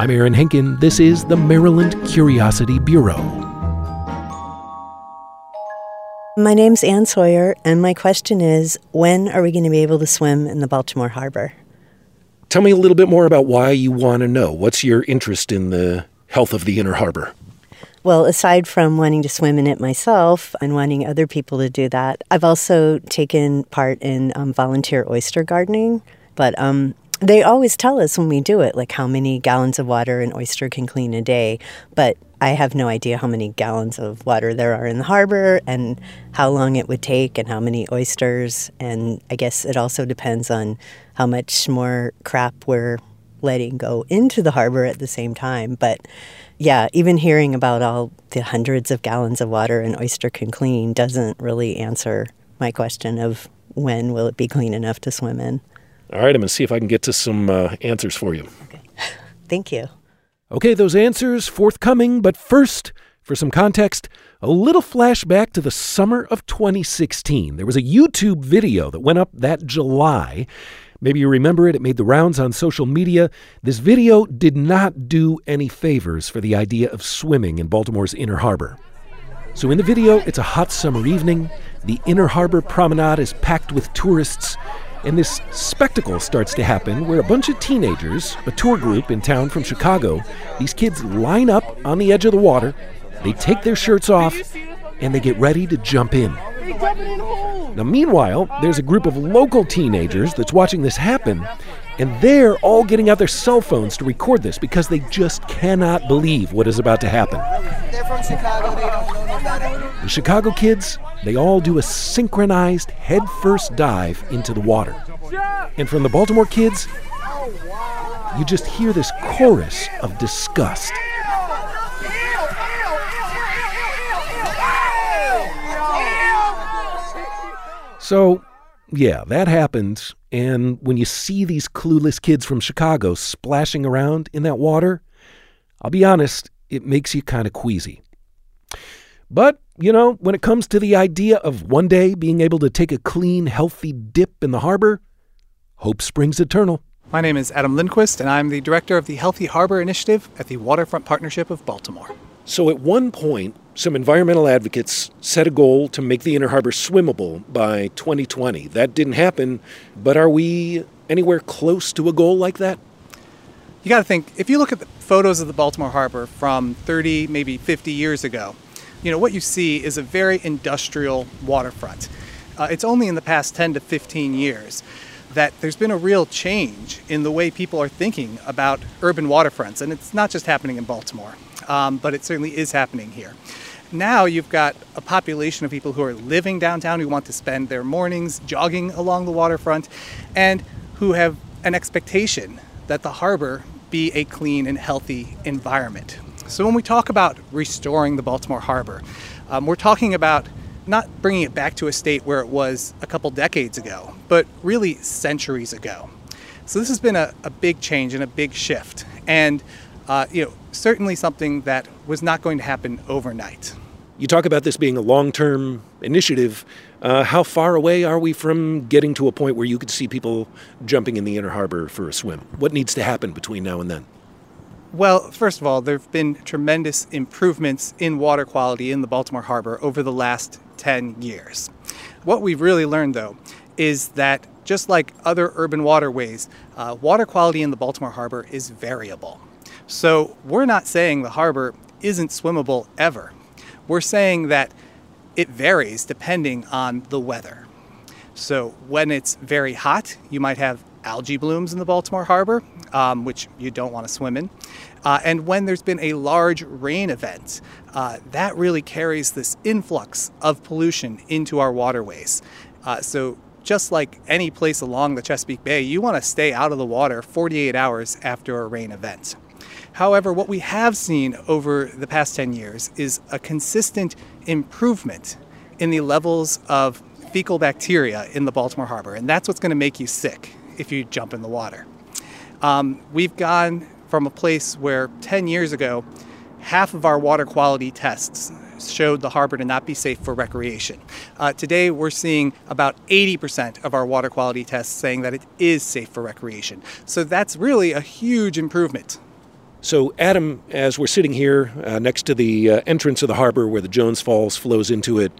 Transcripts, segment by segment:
I'm Aaron Henkin. This is the Maryland Curiosity Bureau. My name's Ann Sawyer, and my question is when are we going to be able to swim in the Baltimore Harbor? Tell me a little bit more about why you want to know. What's your interest in the health of the Inner Harbor? Well, aside from wanting to swim in it myself and wanting other people to do that, I've also taken part in um, volunteer oyster gardening. But um, they always tell us when we do it, like how many gallons of water an oyster can clean a day. But I have no idea how many gallons of water there are in the harbor and how long it would take and how many oysters. And I guess it also depends on how much more crap we're letting go into the harbor at the same time. But yeah, even hearing about all the hundreds of gallons of water an oyster can clean doesn't really answer my question of when will it be clean enough to swim in. All right, I'm going to see if I can get to some uh, answers for you. Okay. Thank you. Okay, those answers forthcoming, but first, for some context, a little flashback to the summer of 2016. There was a YouTube video that went up that July Maybe you remember it, it made the rounds on social media. This video did not do any favors for the idea of swimming in Baltimore's Inner Harbor. So, in the video, it's a hot summer evening. The Inner Harbor Promenade is packed with tourists, and this spectacle starts to happen where a bunch of teenagers, a tour group in town from Chicago, these kids line up on the edge of the water, they take their shirts off, and they get ready to jump in. Now, meanwhile, there's a group of local teenagers that's watching this happen, and they're all getting out their cell phones to record this because they just cannot believe what is about to happen. They're from Chicago, they don't know. The Chicago kids, they all do a synchronized headfirst dive into the water. And from the Baltimore kids, you just hear this chorus of disgust. So, yeah, that happened. And when you see these clueless kids from Chicago splashing around in that water, I'll be honest, it makes you kind of queasy. But, you know, when it comes to the idea of one day being able to take a clean, healthy dip in the harbor, hope springs eternal. My name is Adam Lindquist, and I'm the director of the Healthy Harbor Initiative at the Waterfront Partnership of Baltimore. So, at one point, some environmental advocates set a goal to make the Inner Harbor swimmable by 2020. That didn't happen, but are we anywhere close to a goal like that? You got to think if you look at the photos of the Baltimore Harbor from 30, maybe 50 years ago, you know what you see is a very industrial waterfront. Uh, it's only in the past 10 to 15 years that there's been a real change in the way people are thinking about urban waterfronts, and it's not just happening in Baltimore, um, but it certainly is happening here. Now you've got a population of people who are living downtown who want to spend their mornings jogging along the waterfront and who have an expectation that the harbor be a clean and healthy environment. So when we talk about restoring the Baltimore Harbor, um, we're talking about not bringing it back to a state where it was a couple decades ago, but really centuries ago. So this has been a, a big change and a big shift. And uh, you know, certainly something that was not going to happen overnight. You talk about this being a long term initiative. Uh, how far away are we from getting to a point where you could see people jumping in the inner harbor for a swim? What needs to happen between now and then? Well, first of all, there have been tremendous improvements in water quality in the Baltimore Harbor over the last 10 years. What we've really learned, though, is that just like other urban waterways, uh, water quality in the Baltimore Harbor is variable. So we're not saying the harbor isn't swimmable ever. We're saying that it varies depending on the weather. So when it's very hot, you might have algae blooms in the Baltimore Harbor, um, which you don't want to swim in. Uh, and when there's been a large rain event, uh, that really carries this influx of pollution into our waterways. Uh, so just like any place along the Chesapeake Bay, you want to stay out of the water 48 hours after a rain event. However, what we have seen over the past 10 years is a consistent improvement in the levels of fecal bacteria in the Baltimore Harbor, and that's what's going to make you sick if you jump in the water. Um, we've gone from a place where 10 years ago, half of our water quality tests showed the harbor to not be safe for recreation. Uh, today, we're seeing about 80% of our water quality tests saying that it is safe for recreation. So that's really a huge improvement So, Adam, as we're sitting here uh, next to the uh, entrance of the harbor where the Jones Falls flows into it,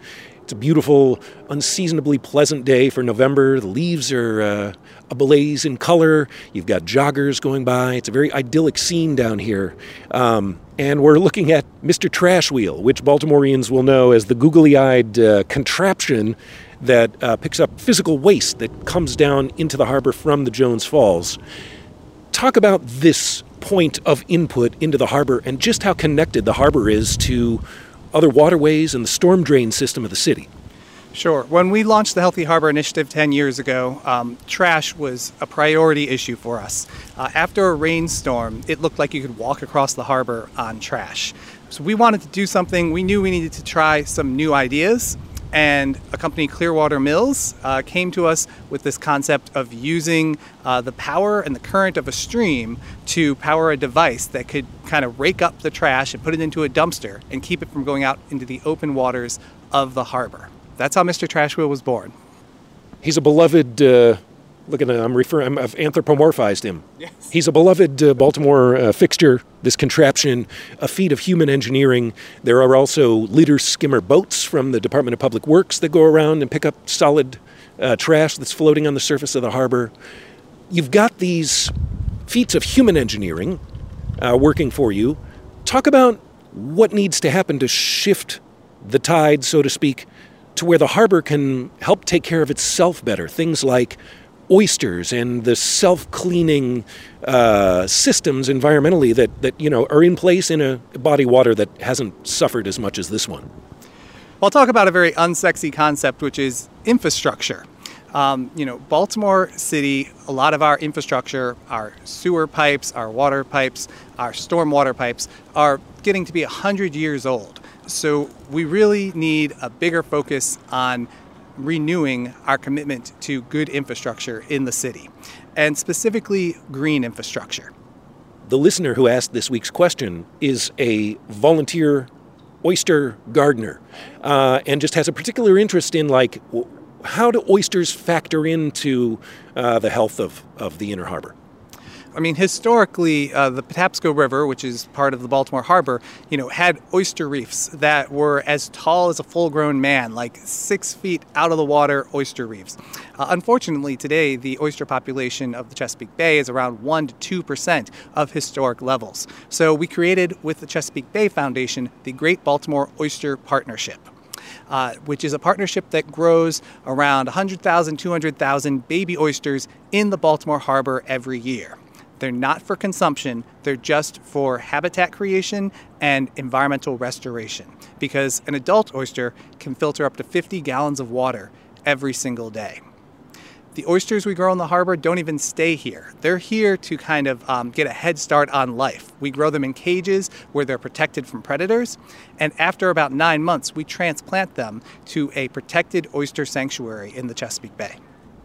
it's a beautiful, unseasonably pleasant day for November. The leaves are uh, ablaze in color. You've got joggers going by. It's a very idyllic scene down here. Um, and we're looking at Mr. Trash Wheel, which Baltimoreans will know as the googly eyed uh, contraption that uh, picks up physical waste that comes down into the harbor from the Jones Falls. Talk about this point of input into the harbor and just how connected the harbor is to other waterways and the storm drain system of the city. Sure. When we launched the Healthy Harbor Initiative 10 years ago, um, trash was a priority issue for us. Uh, after a rainstorm, it looked like you could walk across the harbor on trash. So we wanted to do something. We knew we needed to try some new ideas and a company, Clearwater Mills, uh, came to us with this concept of using uh, the power and the current of a stream to power a device that could kind of rake up the trash and put it into a dumpster and keep it from going out into the open waters of the harbor. That's how Mr. Trash Wheel was born. He's a beloved uh, Look at I'm referring. I've anthropomorphized him. Yes. He's a beloved uh, Baltimore uh, fixture. This contraption, a feat of human engineering. There are also leader skimmer boats from the Department of Public Works that go around and pick up solid uh, trash that's floating on the surface of the harbor. You've got these feats of human engineering uh, working for you. Talk about what needs to happen to shift the tide, so to speak, to where the harbor can help take care of itself better. Things like oysters and the self-cleaning uh, systems environmentally that, that you know are in place in a body water that hasn't suffered as much as this one. I'll talk about a very unsexy concept, which is infrastructure. Um, you know, Baltimore City, a lot of our infrastructure, our sewer pipes, our water pipes, our stormwater pipes, are getting to be 100 years old. So we really need a bigger focus on renewing our commitment to good infrastructure in the city, and specifically green infrastructure. The listener who asked this week's question is a volunteer oyster gardener uh, and just has a particular interest in like how do oysters factor into uh, the health of, of the inner harbor I mean, historically, uh, the Patapsco River, which is part of the Baltimore Harbor, you know, had oyster reefs that were as tall as a full-grown man, like six feet out of the water oyster reefs. Uh, unfortunately, today the oyster population of the Chesapeake Bay is around one to two percent of historic levels. So we created with the Chesapeake Bay Foundation the Great Baltimore Oyster Partnership. Uh, which is a partnership that grows around 100,000, 200,000 baby oysters in the Baltimore Harbor every year. They're not for consumption, they're just for habitat creation and environmental restoration because an adult oyster can filter up to 50 gallons of water every single day. The oysters we grow in the harbor don't even stay here. They're here to kind of um, get a head start on life. We grow them in cages where they're protected from predators, and after about nine months, we transplant them to a protected oyster sanctuary in the Chesapeake Bay.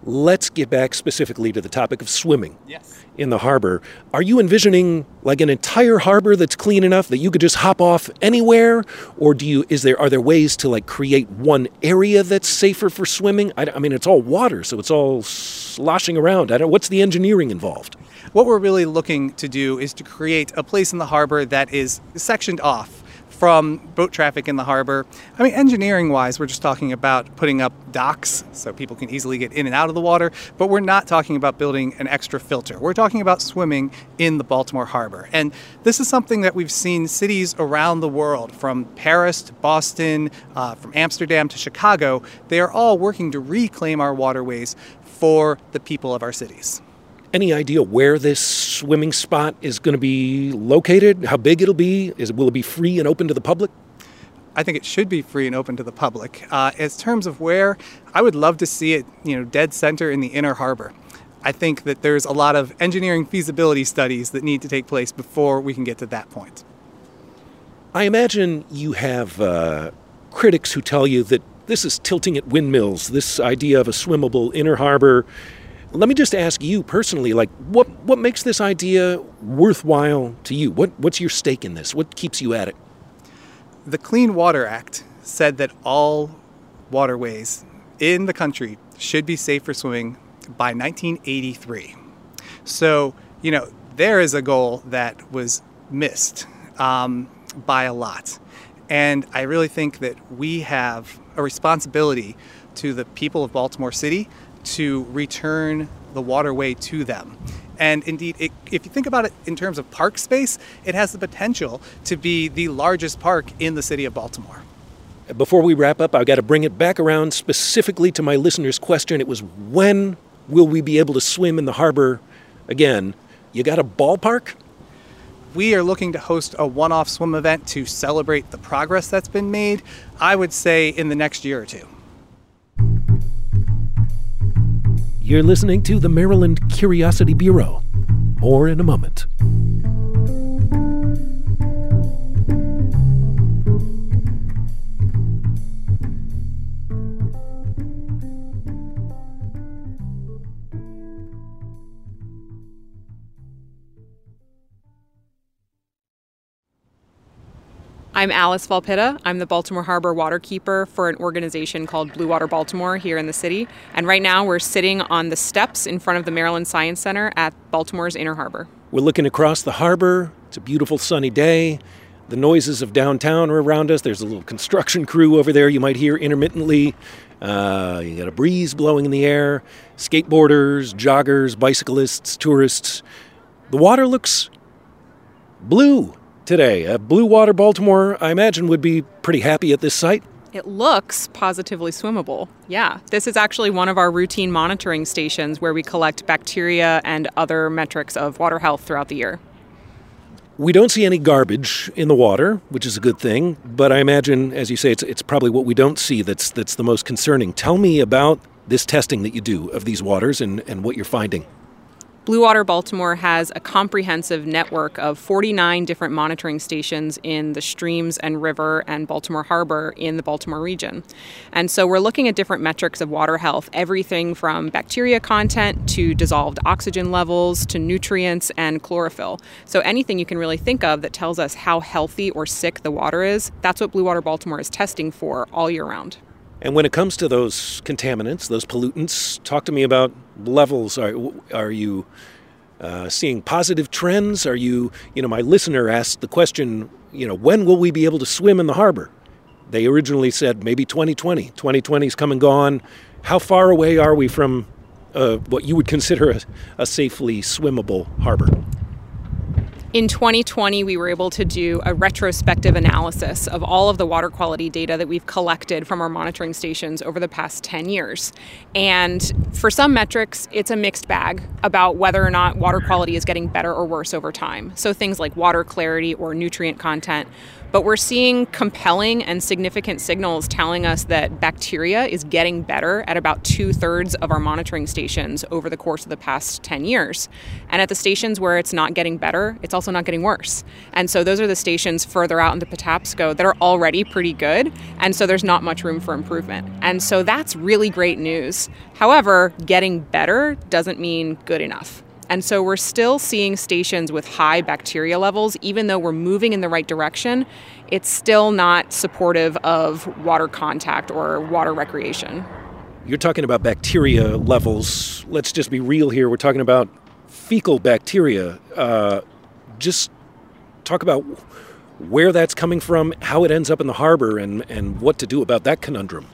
Let's get back specifically to the topic of swimming yes. in the harbor. Are you envisioning like an entire harbor that's clean enough that you could just hop off anywhere, or do you? Is there are there ways to like create one area that's safer for swimming? I, I mean, it's all water, so it's all sloshing around. I don't. What's the engineering involved? What we're really looking to do is to create a place in the harbor that is sectioned off from boat traffic in the harbor. I mean, engineering wise, we're just talking about putting up docks so people can easily get in and out of the water, but we're not talking about building an extra filter. We're talking about swimming in the Baltimore Harbor. And this is something that we've seen cities around the world, from Paris to Boston, uh, from Amsterdam to Chicago, they are all working to reclaim our waterways for the people of our cities. Any idea where this swimming spot is going to be located? How big it'll be? Is will it be free and open to the public? I think it should be free and open to the public. Uh, as terms of where, I would love to see it, you know, dead center in the inner harbor. I think that there's a lot of engineering feasibility studies that need to take place before we can get to that point. I imagine you have uh, critics who tell you that this is tilting at windmills. This idea of a swimmable inner harbor let me just ask you personally, like, what what makes this idea worthwhile to you? What what's your stake in this? What keeps you at it? The Clean Water Act said that all waterways in the country should be safe for swimming by 1983. So, you know, there is a goal that was missed um, by a lot. And I really think that we have a responsibility to the people of Baltimore City to return the waterway to them. And indeed, it, if you think about it in terms of park space, it has the potential to be the largest park in the city of Baltimore. Before we wrap up, I've got to bring it back around specifically to my listener's question. It was when will we be able to swim in the harbor again? You got a ballpark? We are looking to host a one off swim event to celebrate the progress that's been made, I would say in the next year or two. You're listening to the Maryland Curiosity Bureau. More in a moment. I'm Alice Volpitta. I'm the Baltimore Harbor waterkeeper for an organization called Blue Water Baltimore here in the city. And right now we're sitting on the steps in front of the Maryland Science Center at Baltimore's Inner Harbor. We're looking across the harbor. It's a beautiful sunny day. The noises of downtown are around us. There's a little construction crew over there you might hear intermittently. Uh, you got a breeze blowing in the air, skateboarders, joggers, bicyclists, tourists. The water looks blue today. Uh, Blue Water Baltimore, I imagine, would be pretty happy at this site. It looks positively swimmable. Yeah, this is actually one of our routine monitoring stations where we collect bacteria and other metrics of water health throughout the year. We don't see any garbage in the water, which is a good thing, but I imagine, as you say, it's, it's probably what we don't see that's, that's the most concerning. Tell me about this testing that you do of these waters and, and what you're finding. Blue Water Baltimore has a comprehensive network of 49 different monitoring stations in the streams and river and Baltimore Harbor in the Baltimore region. And so we're looking at different metrics of water health, everything from bacteria content to dissolved oxygen levels to nutrients and chlorophyll. So anything you can really think of that tells us how healthy or sick the water is, that's what Blue Water Baltimore is testing for all year round. And when it comes to those contaminants, those pollutants, talk to me about levels. Are, are you uh, seeing positive trends? Are you, you know, my listener asked the question, you know, when will we be able to swim in the harbor? They originally said maybe 2020. 2020's come and gone. How far away are we from uh, what you would consider a, a safely swimmable harbor? In 2020, we were able to do a retrospective analysis of all of the water quality data that we've collected from our monitoring stations over the past 10 years. And for some metrics, it's a mixed bag about whether or not water quality is getting better or worse over time. So things like water clarity or nutrient content. But we're seeing compelling and significant signals telling us that bacteria is getting better at about two thirds of our monitoring stations over the course of the past 10 years. And at the stations where it's not getting better, it's also not getting worse. And so those are the stations further out in the Patapsco that are already pretty good. And so there's not much room for improvement. And so that's really great news. However, getting better doesn't mean good enough. And so we're still seeing stations with high bacteria levels, even though we're moving in the right direction. It's still not supportive of water contact or water recreation. You're talking about bacteria levels. Let's just be real here. We're talking about fecal bacteria. Uh, just talk about where that's coming from, how it ends up in the harbor, and, and what to do about that conundrum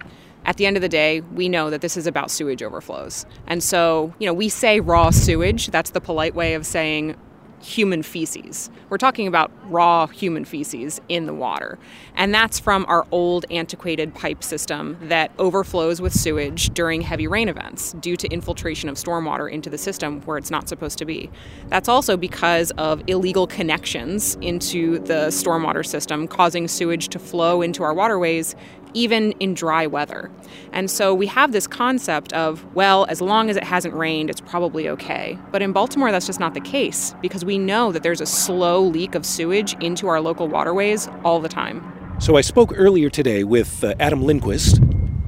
at the end of the day, we know that this is about sewage overflows. And so, you know, we say raw sewage. That's the polite way of saying human feces. We're talking about raw human feces in the water. And that's from our old antiquated pipe system that overflows with sewage during heavy rain events due to infiltration of stormwater into the system where it's not supposed to be. That's also because of illegal connections into the stormwater system causing sewage to flow into our waterways even in dry weather. And so we have this concept of, well, as long as it hasn't rained, it's probably okay. But in Baltimore, that's just not the case because we know that there's a slow leak of sewage into our local waterways all the time. So I spoke earlier today with uh, Adam Lindquist,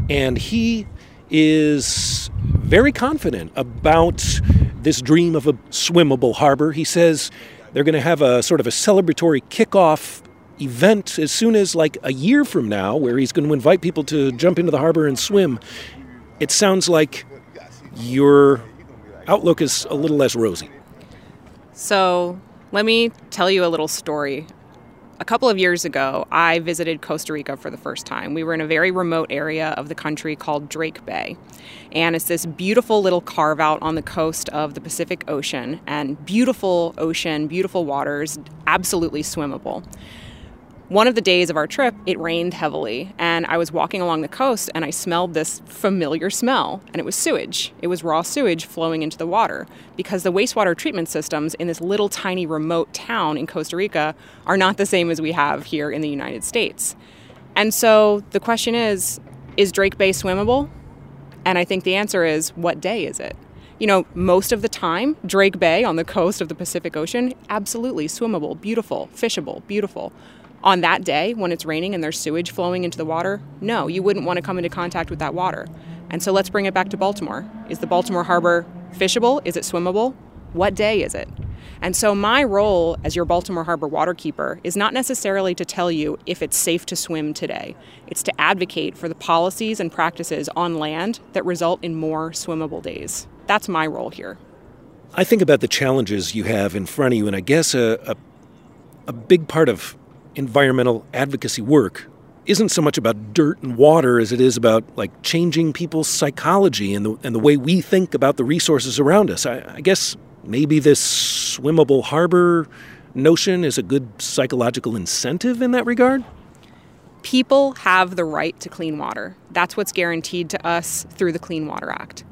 and he is very confident about this dream of a swimmable harbor. He says they're going to have a sort of a celebratory kickoff event as soon as like a year from now where he's going to invite people to jump into the harbor and swim. It sounds like your outlook is a little less rosy. So Let me tell you a little story. A couple of years ago, I visited Costa Rica for the first time. We were in a very remote area of the country called Drake Bay. And it's this beautiful little carve out on the coast of the Pacific Ocean, and beautiful ocean, beautiful waters, absolutely swimmable. One of the days of our trip, it rained heavily, and I was walking along the coast and I smelled this familiar smell, and it was sewage. It was raw sewage flowing into the water because the wastewater treatment systems in this little tiny remote town in Costa Rica are not the same as we have here in the United States. And so the question is is Drake Bay swimmable? And I think the answer is what day is it? You know, most of the time, Drake Bay on the coast of the Pacific Ocean, absolutely swimmable, beautiful, fishable, beautiful on that day when it's raining and there's sewage flowing into the water, no, you wouldn't want to come into contact with that water. And so let's bring it back to Baltimore. Is the Baltimore Harbor fishable? Is it swimmable? What day is it? And so, my role as your Baltimore Harbor waterkeeper is not necessarily to tell you if it's safe to swim today. It's to advocate for the policies and practices on land that result in more swimmable days. That's my role here. I think about the challenges you have in front of you, and I guess a, a, a big part of environmental advocacy work isn't so much about dirt and water as it is about like changing people's psychology and the, and the way we think about the resources around us. I, I guess maybe this swimmable harbor notion is a good psychological incentive in that regard. People have the right to clean water. That's what's guaranteed to us through the Clean Water Act.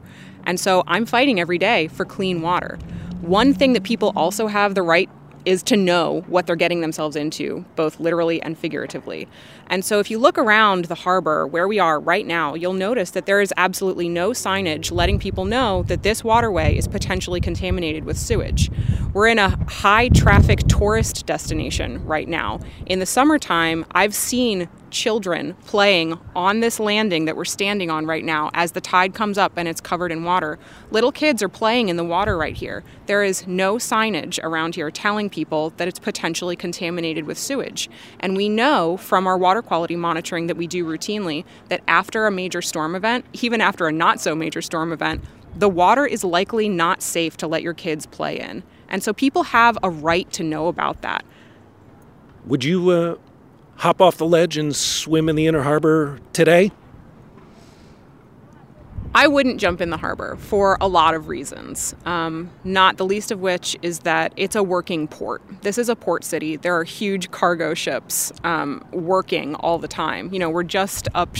And so I'm fighting every day for clean water. One thing that people also have the right is to know what they're getting themselves into, both literally and figuratively. And so, if you look around the harbor where we are right now, you'll notice that there is absolutely no signage letting people know that this waterway is potentially contaminated with sewage. We're in a high traffic tourist destination right now. In the summertime, I've seen children playing on this landing that we're standing on right now as the tide comes up and it's covered in water. Little kids are playing in the water right here. There is no signage around here telling people that it's potentially contaminated with sewage. And we know from our water quality monitoring that we do routinely that after a major storm event, even after a not so major storm event, the water is likely not safe to let your kids play in. And so people have a right to know about that. Would you uh, hop off the ledge and swim in the inner harbor today? I wouldn't jump in the harbor for a lot of reasons, um, not the least of which is that it's a working port. This is a port city. There are huge cargo ships um, working all the time. You know, we're just up.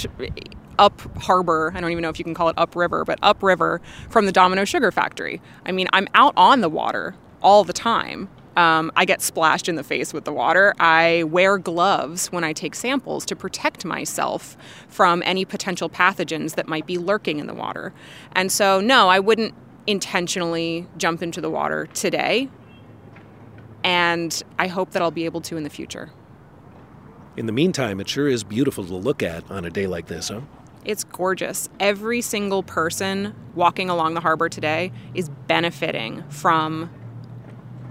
Up harbor, I don't even know if you can call it upriver, but upriver from the Domino Sugar Factory. I mean, I'm out on the water all the time. Um, I get splashed in the face with the water. I wear gloves when I take samples to protect myself from any potential pathogens that might be lurking in the water. And so, no, I wouldn't intentionally jump into the water today. And I hope that I'll be able to in the future. In the meantime, it sure is beautiful to look at on a day like this, huh? It's gorgeous. Every single person walking along the harbor today is benefiting from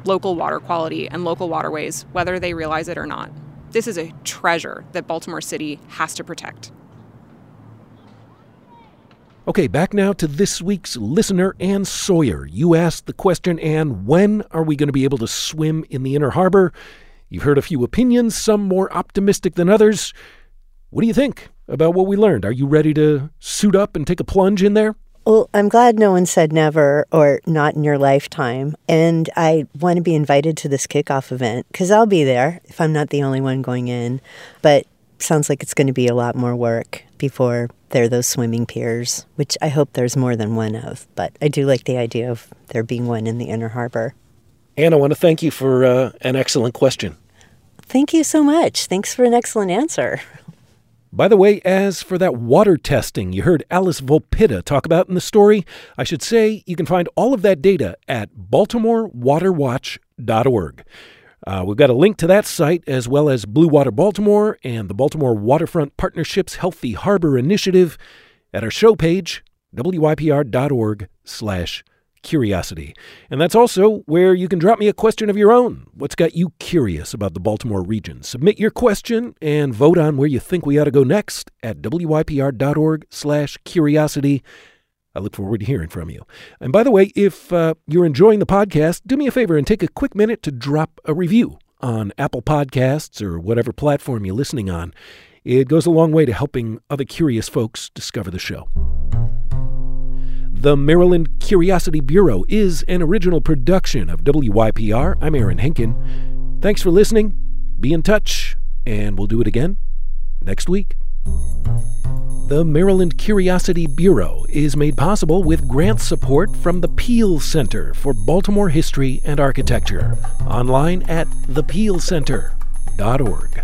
local water quality and local waterways, whether they realize it or not. This is a treasure that Baltimore City has to protect. Okay, back now to this week's listener, Ann Sawyer. You asked the question, Ann, when are we going to be able to swim in the Inner Harbor? You've heard a few opinions, some more optimistic than others. What do you think about what we learned? Are you ready to suit up and take a plunge in there? Well, I'm glad no one said never or not in your lifetime. And I want to be invited to this kickoff event because I'll be there if I'm not the only one going in. But sounds like it's going to be a lot more work before there are those swimming piers, which I hope there's more than one of. But I do like the idea of there being one in the inner harbor. Ann, I want to thank you for uh, an excellent question. Thank you so much. Thanks for an excellent answer. By the way, as for that water testing you heard Alice Volpitta talk about in the story, I should say you can find all of that data at baltimorewaterwatch.org. Uh, we've got a link to that site as well as Blue Water Baltimore and the Baltimore Waterfront Partnership's Healthy Harbor Initiative at our show page, wypr.org slash curiosity. And that's also where you can drop me a question of your own. What's got you curious about the Baltimore region? Submit your question and vote on where you think we ought to go next at wypr.org slash curiosity. I look forward to hearing from you. And by the way, if uh, you're enjoying the podcast, do me a favor and take a quick minute to drop a review on Apple Podcasts or whatever platform you're listening on. It goes a long way to helping other curious folks discover the show. The Maryland Curiosity Bureau is an original production of WYPR. I'm Aaron Henkin. Thanks for listening. Be in touch, and we'll do it again next week. The Maryland Curiosity Bureau is made possible with grant support from the Peale Center for Baltimore History and Architecture, online at thepealecenter.org.